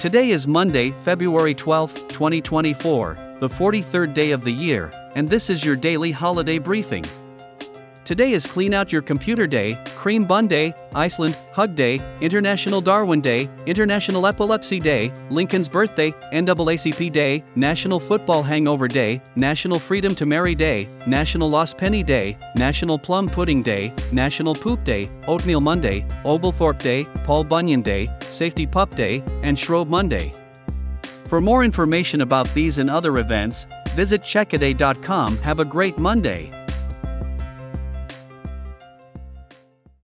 Today is Monday, February 12, 2024, the 43rd day of the year, and this is your daily holiday briefing. Today is Clean Out Your Computer Day, Cream Bun Day, Iceland Hug Day, International Darwin Day, International Epilepsy Day, Lincoln's Birthday, NAACP Day, National Football Hangover Day, National Freedom to Marry Day, National Lost Penny Day, National Plum Pudding Day, National Poop Day, Oatmeal Monday, Oglethorpe Day, Paul Bunyan Day, Safety Pup Day, and Shrove Monday. For more information about these and other events, visit checkiday.com. Have a great Monday.